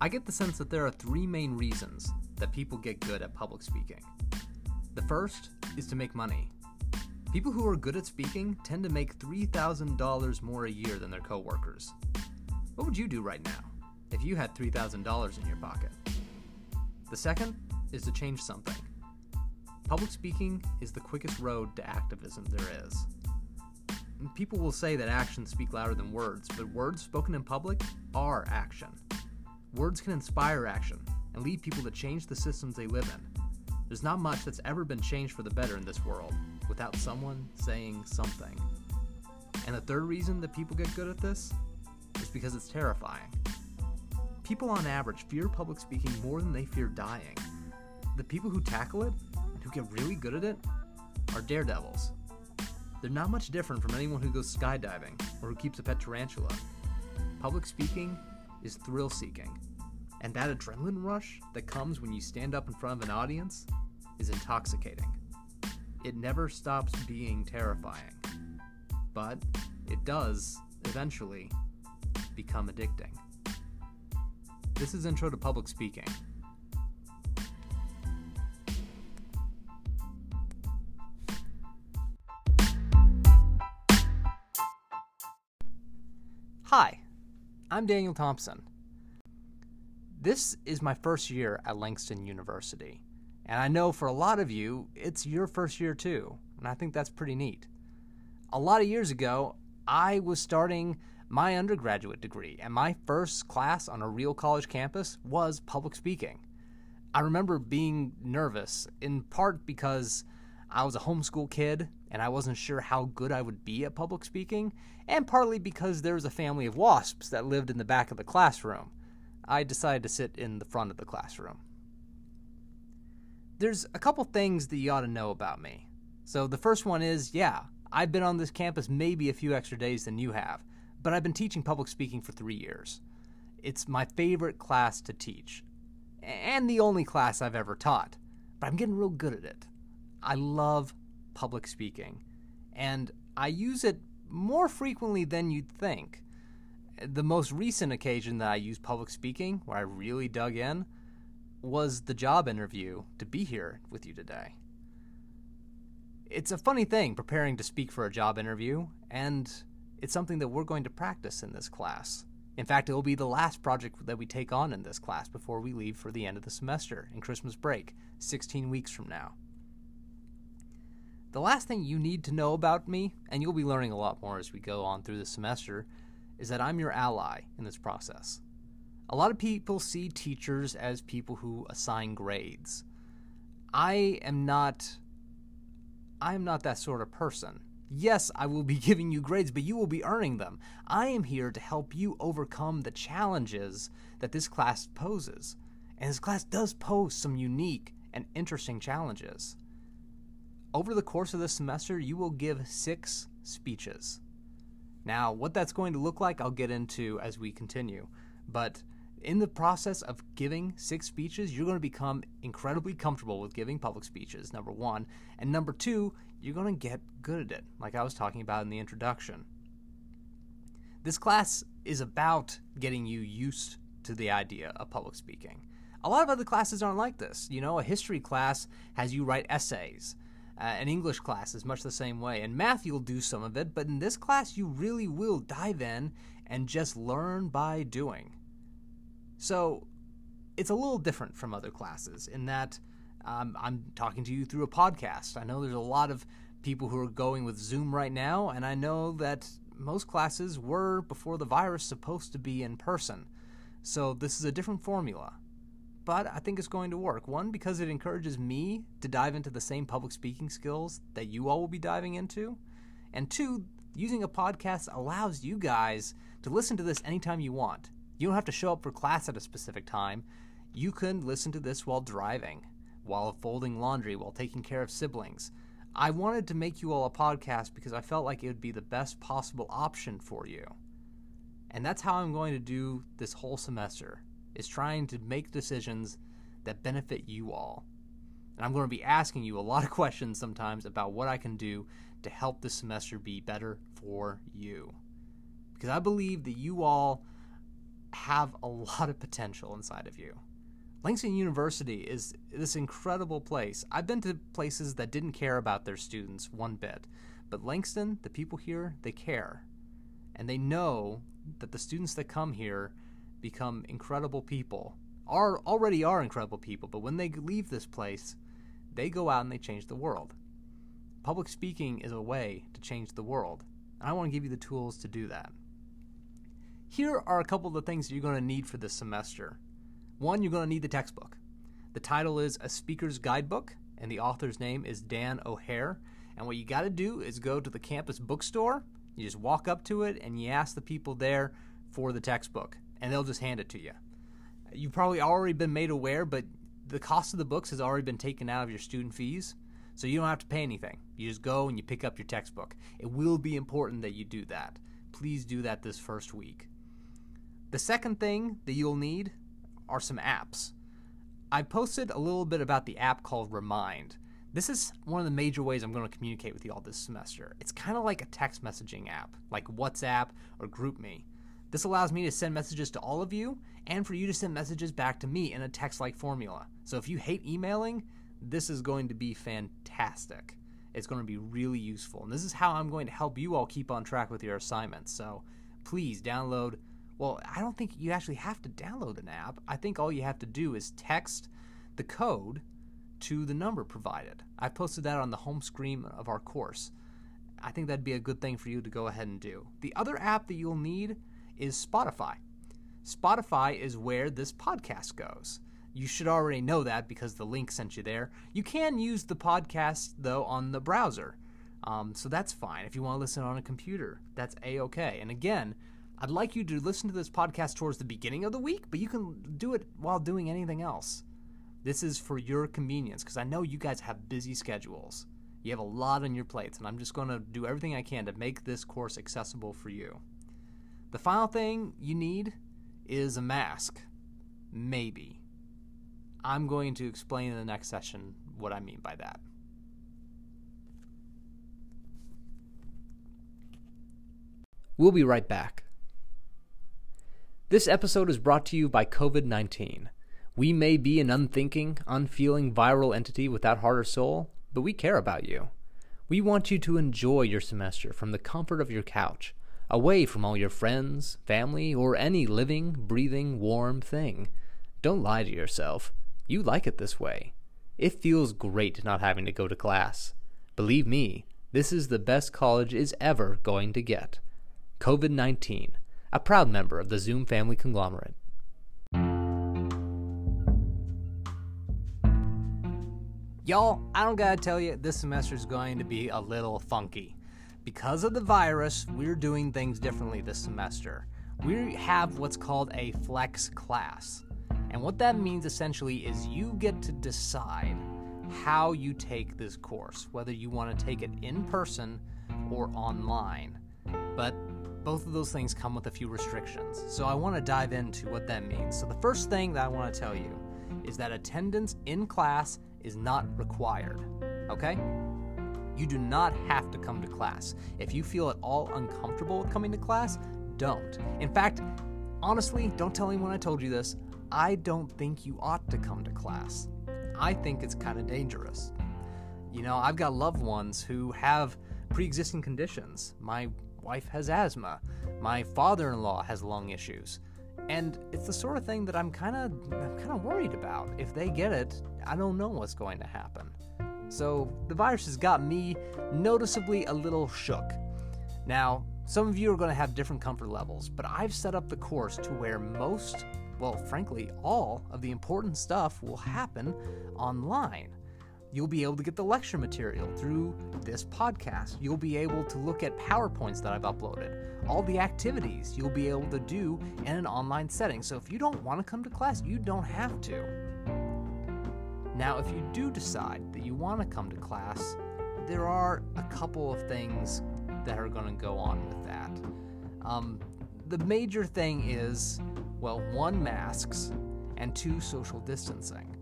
I get the sense that there are three main reasons that people get good at public speaking. The first is to make money. People who are good at speaking tend to make $3,000 more a year than their coworkers. What would you do right now if you had $3,000 in your pocket? The second is to change something. Public speaking is the quickest road to activism there is. People will say that actions speak louder than words, but words spoken in public are action. Words can inspire action and lead people to change the systems they live in. There's not much that's ever been changed for the better in this world without someone saying something. And the third reason that people get good at this is because it's terrifying. People on average fear public speaking more than they fear dying. The people who tackle it and who get really good at it are daredevils. They're not much different from anyone who goes skydiving or who keeps a pet tarantula. Public speaking is thrill seeking, and that adrenaline rush that comes when you stand up in front of an audience is intoxicating. It never stops being terrifying, but it does eventually become addicting. This is Intro to Public Speaking. Hi, I'm Daniel Thompson. This is my first year at Langston University, and I know for a lot of you, it's your first year too, and I think that's pretty neat. A lot of years ago, I was starting my undergraduate degree, and my first class on a real college campus was public speaking. I remember being nervous, in part because I was a homeschool kid and I wasn't sure how good I would be at public speaking, and partly because there was a family of wasps that lived in the back of the classroom. I decided to sit in the front of the classroom. There's a couple things that you ought to know about me. So, the first one is yeah, I've been on this campus maybe a few extra days than you have, but I've been teaching public speaking for three years. It's my favorite class to teach, and the only class I've ever taught, but I'm getting real good at it. I love public speaking, and I use it more frequently than you'd think. The most recent occasion that I used public speaking, where I really dug in, was the job interview to be here with you today. It's a funny thing preparing to speak for a job interview, and it's something that we're going to practice in this class. In fact, it will be the last project that we take on in this class before we leave for the end of the semester and Christmas break, 16 weeks from now. The last thing you need to know about me, and you'll be learning a lot more as we go on through the semester, is that I'm your ally in this process. A lot of people see teachers as people who assign grades. I am not I am not that sort of person. Yes, I will be giving you grades, but you will be earning them. I am here to help you overcome the challenges that this class poses. And this class does pose some unique and interesting challenges. Over the course of this semester, you will give six speeches. Now, what that's going to look like, I'll get into as we continue. But in the process of giving six speeches, you're going to become incredibly comfortable with giving public speeches, number one. And number two, you're going to get good at it, like I was talking about in the introduction. This class is about getting you used to the idea of public speaking. A lot of other classes aren't like this. You know, a history class has you write essays. Uh, an English class is much the same way. And math, you'll do some of it, but in this class, you really will dive in and just learn by doing. So it's a little different from other classes in that um, I'm talking to you through a podcast. I know there's a lot of people who are going with Zoom right now, and I know that most classes were, before the virus, supposed to be in person. So this is a different formula but I think it's going to work. One, because it encourages me to dive into the same public speaking skills that you all will be diving into. And two, using a podcast allows you guys to listen to this anytime you want. You don't have to show up for class at a specific time. You can listen to this while driving, while folding laundry, while taking care of siblings. I wanted to make you all a podcast because I felt like it would be the best possible option for you. And that's how I'm going to do this whole semester is trying to make decisions that benefit you all. And I'm going to be asking you a lot of questions sometimes about what I can do to help this semester be better for you. Because I believe that you all have a lot of potential inside of you. Langston University is this incredible place. I've been to places that didn't care about their students one bit, but Langston, the people here, they care. And they know that the students that come here become incredible people. Are already are incredible people, but when they leave this place, they go out and they change the world. Public speaking is a way to change the world, and I want to give you the tools to do that. Here are a couple of the things you're going to need for this semester. One, you're going to need the textbook. The title is A Speaker's Guidebook, and the author's name is Dan O'Hair. And what you got to do is go to the campus bookstore, you just walk up to it, and you ask the people there for the textbook, and they'll just hand it to you. You've probably already been made aware, but the cost of the books has already been taken out of your student fees, so you don't have to pay anything. You just go and you pick up your textbook. It will be important that you do that. Please do that this first week. The second thing that you'll need are some apps. I posted a little bit about the app called Remind. This is one of the major ways I'm going to communicate with you all this semester. It's kind of like a text messaging app, like WhatsApp or GroupMe. This allows me to send messages to all of you and for you to send messages back to me in a text like formula. So if you hate emailing, this is going to be fantastic. It's going to be really useful. And this is how I'm going to help you all keep on track with your assignments. So please download well, I don't think you actually have to download an app. I think all you have to do is text the code to the number provided. I posted that on the home screen of our course. I think that'd be a good thing for you to go ahead and do. The other app that you'll need is Spotify. Spotify is where this podcast goes. You should already know that because the link sent you there. You can use the podcast, though, on the browser. Um, so that's fine. If you want to listen on a computer, that's a okay. And again, I'd like you to listen to this podcast towards the beginning of the week, but you can do it while doing anything else. This is for your convenience because I know you guys have busy schedules. You have a lot on your plates, and I'm just going to do everything I can to make this course accessible for you. The final thing you need is a mask. Maybe. I'm going to explain in the next session what I mean by that. We'll be right back. This episode is brought to you by COVID 19. We may be an unthinking, unfeeling viral entity without heart or soul, but we care about you. We want you to enjoy your semester from the comfort of your couch, away from all your friends, family, or any living, breathing, warm thing. Don't lie to yourself. You like it this way. It feels great not having to go to class. Believe me, this is the best college is ever going to get. COVID 19 a proud member of the Zoom family conglomerate. Y'all, I don't gotta tell you, this semester is going to be a little funky. Because of the virus, we're doing things differently this semester. We have what's called a flex class. And what that means essentially is you get to decide how you take this course, whether you want to take it in person or online. But both of those things come with a few restrictions. So I want to dive into what that means. So the first thing that I want to tell you is that attendance in class is not required. Okay? You do not have to come to class. If you feel at all uncomfortable with coming to class, don't. In fact, honestly, don't tell anyone I told you this. I don't think you ought to come to class. I think it's kind of dangerous. You know, I've got loved ones who have pre existing conditions. My wife has asthma. My father-in-law has lung issues. And it's the sort of thing that I'm kind of I'm kind of worried about. If they get it, I don't know what's going to happen. So, the virus has got me noticeably a little shook. Now, some of you are going to have different comfort levels, but I've set up the course to where most, well, frankly, all of the important stuff will happen online. You'll be able to get the lecture material through this podcast. You'll be able to look at PowerPoints that I've uploaded, all the activities you'll be able to do in an online setting. So if you don't want to come to class, you don't have to. Now, if you do decide that you want to come to class, there are a couple of things that are going to go on with that. Um, the major thing is, well, one, masks, and two, social distancing.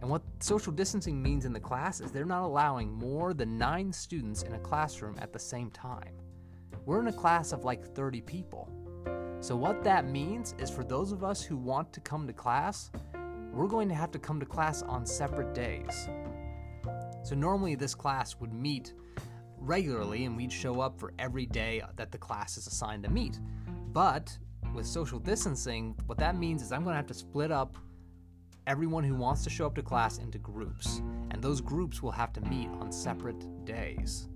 And what social distancing means in the class is they're not allowing more than nine students in a classroom at the same time. We're in a class of like 30 people. So, what that means is for those of us who want to come to class, we're going to have to come to class on separate days. So, normally this class would meet regularly and we'd show up for every day that the class is assigned to meet. But with social distancing, what that means is I'm going to have to split up everyone who wants to show up to class into groups, and those groups will have to meet on separate days.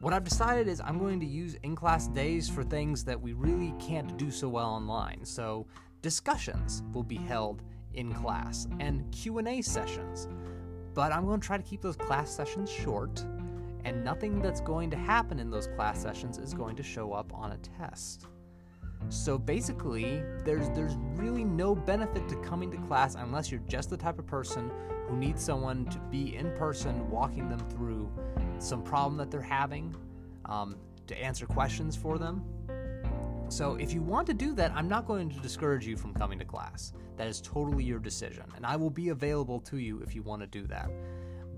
What I've decided is I'm going to use in-class days for things that we really can't do so well online. So, discussions will be held in class and Q&A sessions. But I'm going to try to keep those class sessions short, and nothing that's going to happen in those class sessions is going to show up on a test. So basically, there's there's really no benefit to coming to class unless you're just the type of person who needs someone to be in person walking them through some problem that they're having, um, to answer questions for them. So if you want to do that, I'm not going to discourage you from coming to class. That is totally your decision, and I will be available to you if you want to do that.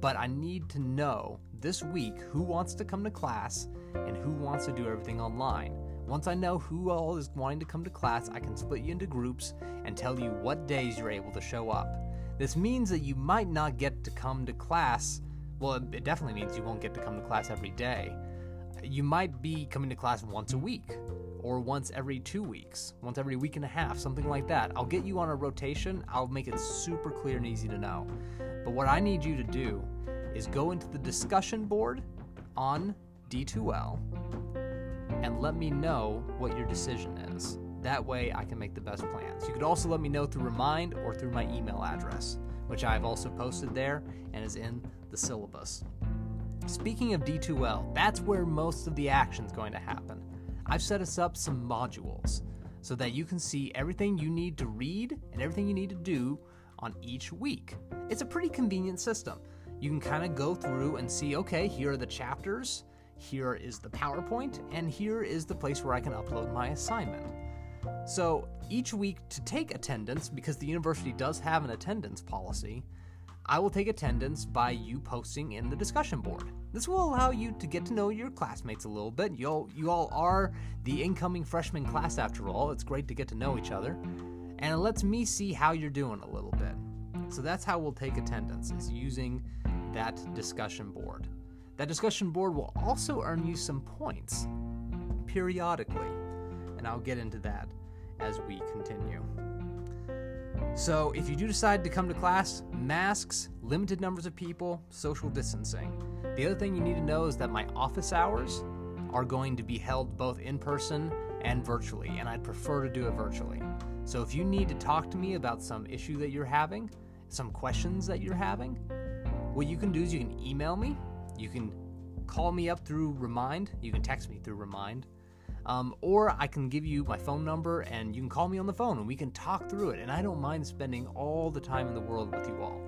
But I need to know this week who wants to come to class and who wants to do everything online. Once I know who all is wanting to come to class, I can split you into groups and tell you what days you're able to show up. This means that you might not get to come to class. Well, it definitely means you won't get to come to class every day. You might be coming to class once a week, or once every two weeks, once every week and a half, something like that. I'll get you on a rotation. I'll make it super clear and easy to know. But what I need you to do is go into the discussion board on D2L and let me know what your decision is. That way I can make the best plans. You could also let me know through Remind or through my email address, which I've also posted there and is in the syllabus. Speaking of D2L, that's where most of the action is going to happen. I've set us up some modules so that you can see everything you need to read and everything you need to do on each week. It's a pretty convenient system. You can kind of go through and see okay, here are the chapters, here is the PowerPoint, and here is the place where I can upload my assignment. So each week to take attendance, because the university does have an attendance policy, I will take attendance by you posting in the discussion board. This will allow you to get to know your classmates a little bit. You all, you all are the incoming freshman class after all. It's great to get to know each other. And it lets me see how you're doing a little bit. So that's how we'll take attendance, is using that discussion board. That discussion board will also earn you some points periodically, and I'll get into that as we continue. So, if you do decide to come to class, masks, limited numbers of people, social distancing. The other thing you need to know is that my office hours are going to be held both in person and virtually, and I'd prefer to do it virtually. So, if you need to talk to me about some issue that you're having, some questions that you're having, what you can do is you can email me you can call me up through Remind. You can text me through Remind. Um, or I can give you my phone number and you can call me on the phone and we can talk through it. And I don't mind spending all the time in the world with you all.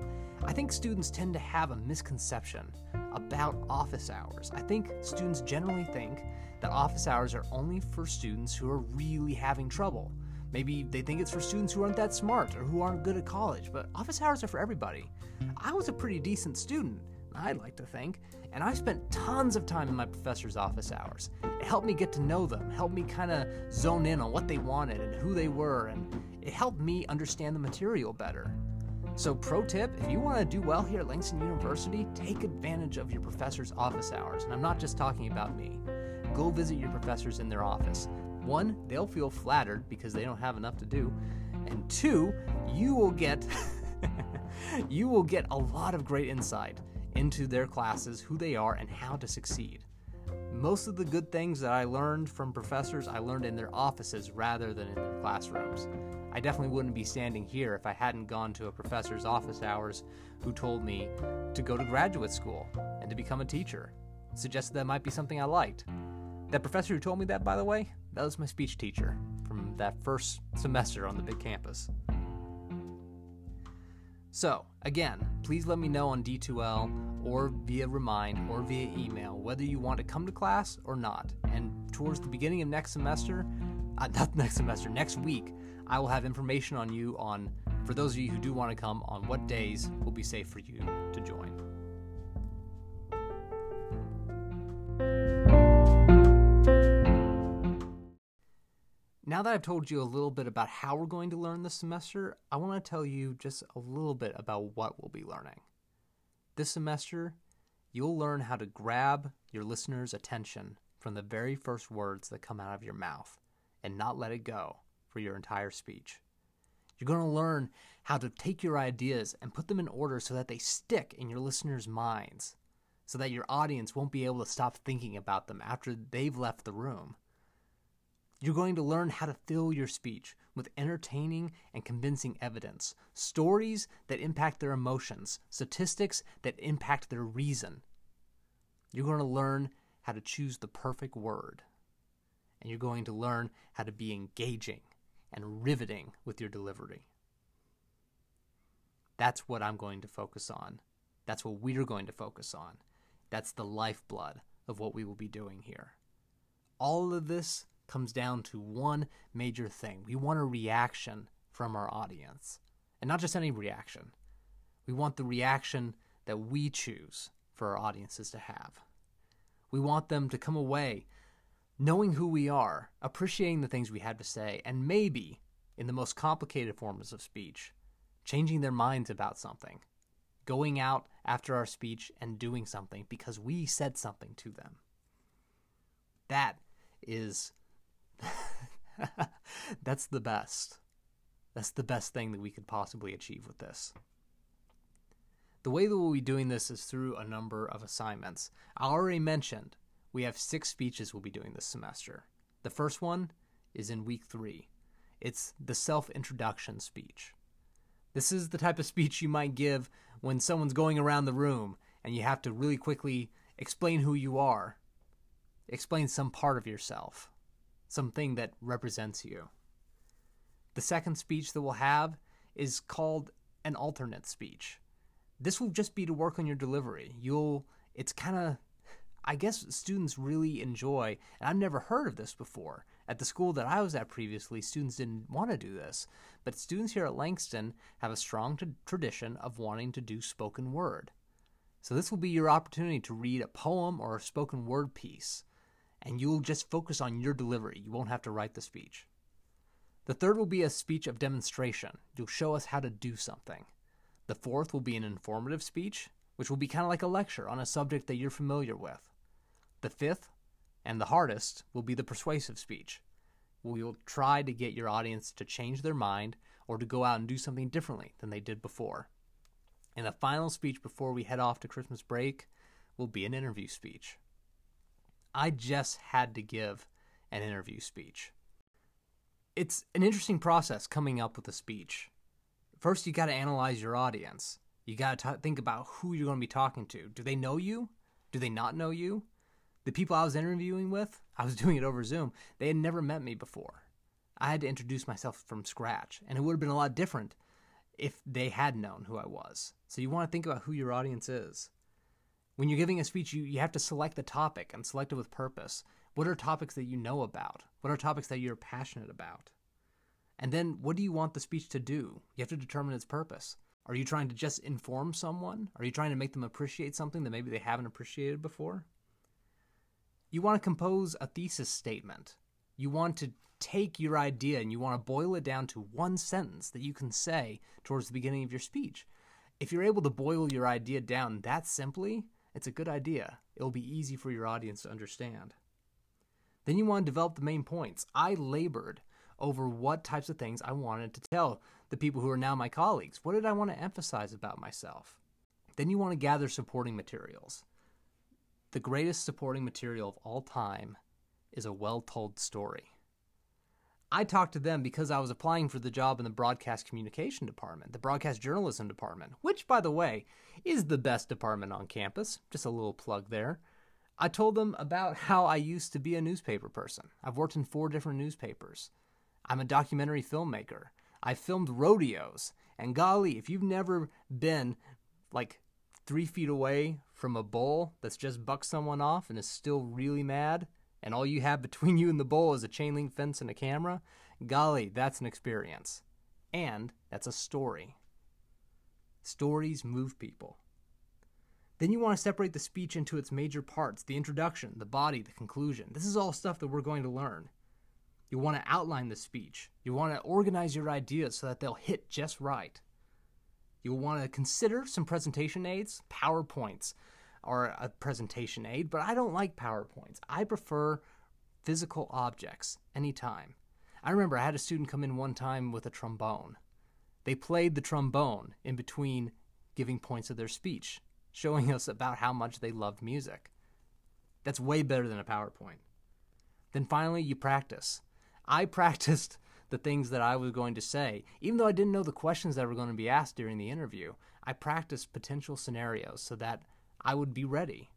I think students tend to have a misconception about office hours. I think students generally think that office hours are only for students who are really having trouble. Maybe they think it's for students who aren't that smart or who aren't good at college, but office hours are for everybody. I was a pretty decent student I'd like to think, and I spent tons of time in my professor's office hours. It helped me get to know them, helped me kind of zone in on what they wanted and who they were, and it helped me understand the material better. So, pro tip if you want to do well here at Langston University, take advantage of your professor's office hours. And I'm not just talking about me. Go visit your professors in their office. One, they'll feel flattered because they don't have enough to do. And two, you will get you will get a lot of great insight into their classes, who they are, and how to succeed. Most of the good things that I learned from professors, I learned in their offices rather than in their classrooms. I definitely wouldn't be standing here if I hadn't gone to a professor's office hours who told me to go to graduate school and to become a teacher. Suggested that might be something I liked. That professor who told me that, by the way, that was my speech teacher from that first semester on the big campus. So, again, please let me know on D2L or via Remind or via email whether you want to come to class or not. And towards the beginning of next semester, uh, not next semester, next week, I will have information on you on, for those of you who do want to come, on what days will be safe for you to join. Now that I've told you a little bit about how we're going to learn this semester, I want to tell you just a little bit about what we'll be learning. This semester, you'll learn how to grab your listener's attention from the very first words that come out of your mouth and not let it go for your entire speech. You're going to learn how to take your ideas and put them in order so that they stick in your listeners' minds, so that your audience won't be able to stop thinking about them after they've left the room. You're going to learn how to fill your speech with entertaining and convincing evidence, stories that impact their emotions, statistics that impact their reason. You're going to learn how to choose the perfect word. And you're going to learn how to be engaging and riveting with your delivery. That's what I'm going to focus on. That's what we're going to focus on. That's the lifeblood of what we will be doing here. All of this comes down to one major thing. We want a reaction from our audience. And not just any reaction. We want the reaction that we choose for our audiences to have. We want them to come away knowing who we are, appreciating the things we had to say, and maybe, in the most complicated forms of speech, changing their minds about something, going out after our speech and doing something because we said something to them. That is That's the best. That's the best thing that we could possibly achieve with this. The way that we'll be doing this is through a number of assignments. I already mentioned we have six speeches we'll be doing this semester. The first one is in week three. It's the self introduction speech. This is the type of speech you might give when someone's going around the room and you have to really quickly explain who you are, explain some part of yourself something that represents you. The second speech that we'll have is called an alternate speech. This will just be to work on your delivery. You'll, it's kind of, I guess students really enjoy, and I've never heard of this before. At the school that I was at previously, students didn't want to do this. But students here at Langston have a strong t- tradition of wanting to do spoken word. So this will be your opportunity to read a poem or a spoken word piece and you'll just focus on your delivery. You won't have to write the speech. The third will be a speech of demonstration. You'll show us how to do something. The fourth will be an informative speech, which will be kind of like a lecture on a subject that you're familiar with. The fifth, and the hardest, will be the persuasive speech. We'll try to get your audience to change their mind or to go out and do something differently than they did before. And the final speech before we head off to Christmas break will be an interview speech. I just had to give an interview speech. It's an interesting process coming up with a speech. First, you got to analyze your audience. You got to think about who you're going to be talking to. Do they know you? Do they not know you? The people I was interviewing with, I was doing it over Zoom, they had never met me before. I had to introduce myself from scratch, and it would have been a lot different if they had known who I was. So you want to think about who your audience is. When you're giving a speech, you, you have to select the topic and select it with purpose. What are topics that you know about? What are topics that you're passionate about? And then what do you want the speech to do? You have to determine its purpose. Are you trying to just inform someone? Are you trying to make them appreciate something that maybe they haven't appreciated before? You want to compose a thesis statement. You want to take your idea and you want to boil it down to one sentence that you can say towards the beginning of your speech. If you're able to boil your idea down that simply, it's a good idea. It'll be easy for your audience to understand. Then you want to develop the main points. I labored over what types of things I wanted to tell the people who are now my colleagues. What did I want to emphasize about myself? Then you want to gather supporting materials. The greatest supporting material of all time is a well told story. I talked to them because I was applying for the job in the broadcast communication department, the broadcast journalism department, which, by the way, is the best department on campus. Just a little plug there. I told them about how I used to be a newspaper person. I've worked in four different newspapers. I'm a documentary filmmaker. I filmed rodeos. And golly, if you've never been like three feet away from a bull that's just bucked someone off and is still really mad, and all you have between you and the bull is a chain link fence and a camera, golly, that's an experience. And that's a story. Stories move people. Then you want to separate the speech into its major parts the introduction, the body, the conclusion. This is all stuff that we're going to learn. You want to outline the speech. You want to organize your ideas so that they'll hit just right. You'll want to consider some presentation aids. PowerPoints are a presentation aid, but I don't like PowerPoints. I prefer physical objects anytime. I remember I had a student come in one time with a trombone. They played the trombone in between giving points of their speech, showing us about how much they loved music. That's way better than a PowerPoint. Then finally, you practice. I practiced the things that I was going to say. Even though I didn't know the questions that were going to be asked during the interview, I practiced potential scenarios so that I would be ready.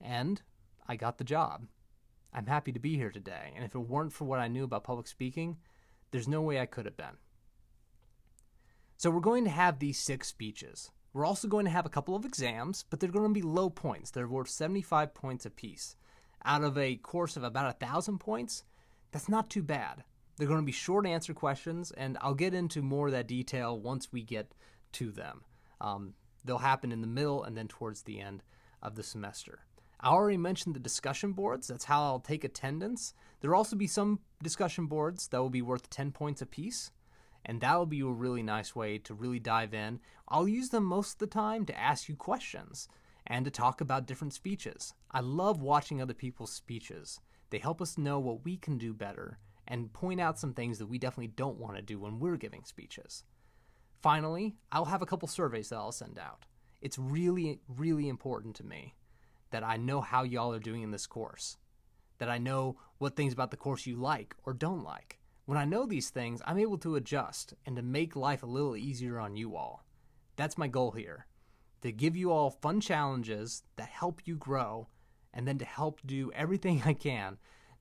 And I got the job. I'm happy to be here today, and if it weren't for what I knew about public speaking, there's no way I could have been. So, we're going to have these six speeches. We're also going to have a couple of exams, but they're going to be low points. They're worth 75 points apiece. Out of a course of about a thousand points, that's not too bad. They're going to be short answer questions, and I'll get into more of that detail once we get to them. Um, they'll happen in the middle and then towards the end of the semester. I already mentioned the discussion boards. That's how I'll take attendance. There will also be some discussion boards that will be worth 10 points apiece, and that will be a really nice way to really dive in. I'll use them most of the time to ask you questions and to talk about different speeches. I love watching other people's speeches. They help us know what we can do better and point out some things that we definitely don't want to do when we're giving speeches. Finally, I'll have a couple surveys that I'll send out. It's really, really important to me that I know how y'all are doing in this course, that I know what things about the course you like or don't like. When I know these things, I'm able to adjust and to make life a little easier on you all. That's my goal here to give you all fun challenges that help you grow, and then to help do everything I can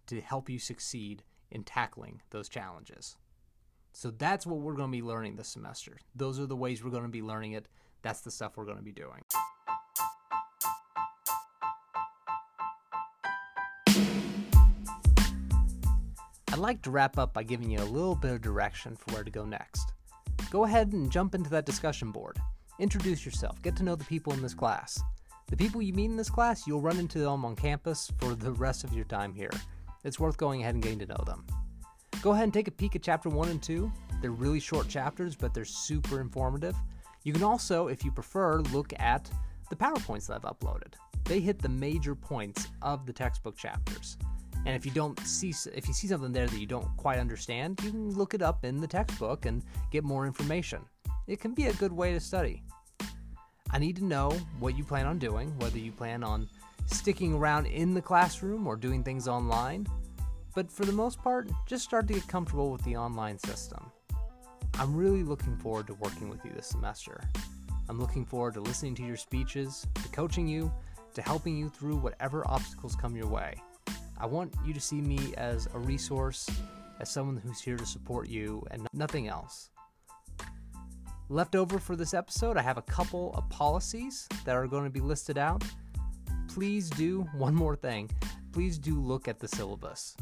to help you succeed in tackling those challenges. So that's what we're going to be learning this semester. Those are the ways we're going to be learning it. That's the stuff we're going to be doing. I'd like to wrap up by giving you a little bit of direction for where to go next. Go ahead and jump into that discussion board. Introduce yourself, get to know the people in this class. The people you meet in this class, you'll run into them on campus for the rest of your time here. It's worth going ahead and getting to know them. Go ahead and take a peek at chapter 1 and 2. They're really short chapters, but they're super informative. You can also, if you prefer, look at the PowerPoints that I've uploaded. They hit the major points of the textbook chapters. And if you don't see if you see something there that you don't quite understand, you can look it up in the textbook and get more information. It can be a good way to study. I need to know what you plan on doing, whether you plan on sticking around in the classroom or doing things online. But for the most part, just start to get comfortable with the online system. I'm really looking forward to working with you this semester. I'm looking forward to listening to your speeches, to coaching you, to helping you through whatever obstacles come your way. I want you to see me as a resource, as someone who's here to support you, and nothing else. Left over for this episode, I have a couple of policies that are going to be listed out. Please do one more thing. Please do look at the syllabus.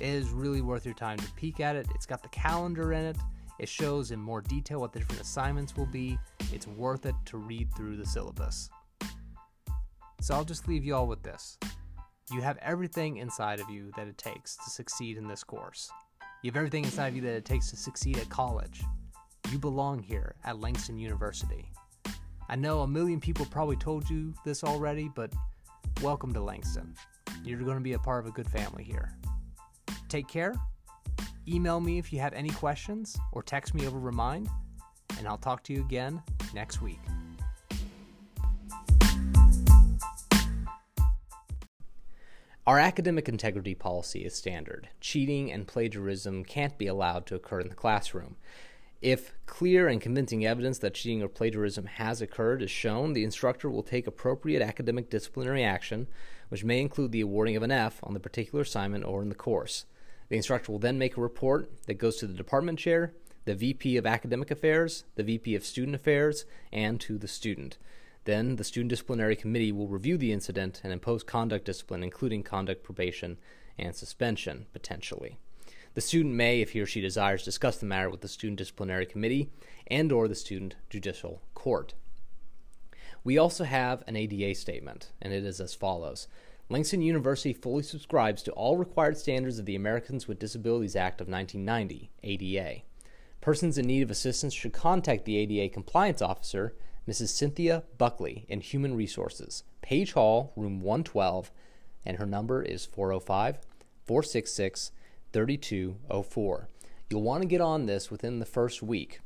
It is really worth your time to peek at it. It's got the calendar in it. It shows in more detail what the different assignments will be. It's worth it to read through the syllabus. So I'll just leave you all with this. You have everything inside of you that it takes to succeed in this course. You have everything inside of you that it takes to succeed at college. You belong here at Langston University. I know a million people probably told you this already, but welcome to Langston. You're going to be a part of a good family here. Take care. Email me if you have any questions or text me over Remind, and I'll talk to you again next week. Our academic integrity policy is standard. Cheating and plagiarism can't be allowed to occur in the classroom. If clear and convincing evidence that cheating or plagiarism has occurred is shown, the instructor will take appropriate academic disciplinary action, which may include the awarding of an F on the particular assignment or in the course. The instructor will then make a report that goes to the department chair, the VP of Academic Affairs, the VP of Student Affairs, and to the student. Then the Student Disciplinary Committee will review the incident and impose conduct discipline, including conduct probation and suspension, potentially. The student may, if he or she desires, discuss the matter with the Student Disciplinary Committee and or the Student Judicial Court. We also have an ADA statement, and it is as follows. Langston University fully subscribes to all required standards of the Americans with Disabilities Act of 1990, ADA. Persons in need of assistance should contact the ADA compliance officer, Mrs. Cynthia Buckley, in Human Resources, Page Hall, room 112, and her number is 405 466 3204. You'll want to get on this within the first week.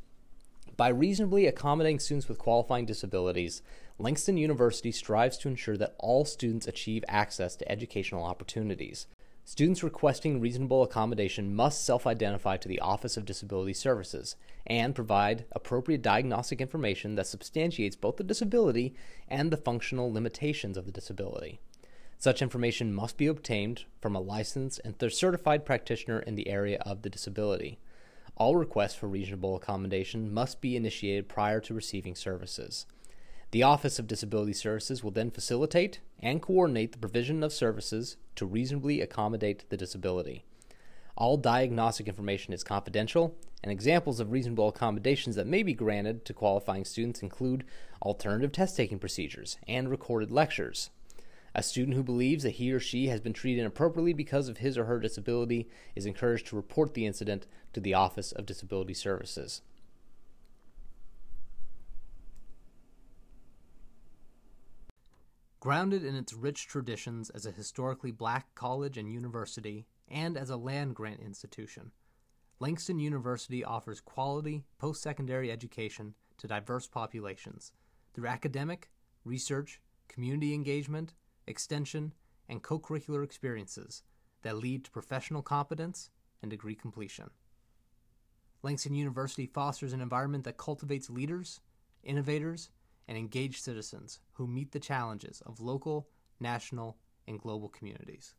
By reasonably accommodating students with qualifying disabilities, Langston University strives to ensure that all students achieve access to educational opportunities. Students requesting reasonable accommodation must self identify to the Office of Disability Services and provide appropriate diagnostic information that substantiates both the disability and the functional limitations of the disability. Such information must be obtained from a licensed and certified practitioner in the area of the disability. All requests for reasonable accommodation must be initiated prior to receiving services. The Office of Disability Services will then facilitate and coordinate the provision of services to reasonably accommodate the disability. All diagnostic information is confidential, and examples of reasonable accommodations that may be granted to qualifying students include alternative test taking procedures and recorded lectures. A student who believes that he or she has been treated inappropriately because of his or her disability is encouraged to report the incident to the Office of Disability Services. Grounded in its rich traditions as a historically black college and university, and as a land grant institution, Langston University offers quality post secondary education to diverse populations through academic, research, community engagement, extension, and co curricular experiences that lead to professional competence and degree completion. Langston University fosters an environment that cultivates leaders, innovators, and engaged citizens who meet the challenges of local, national, and global communities.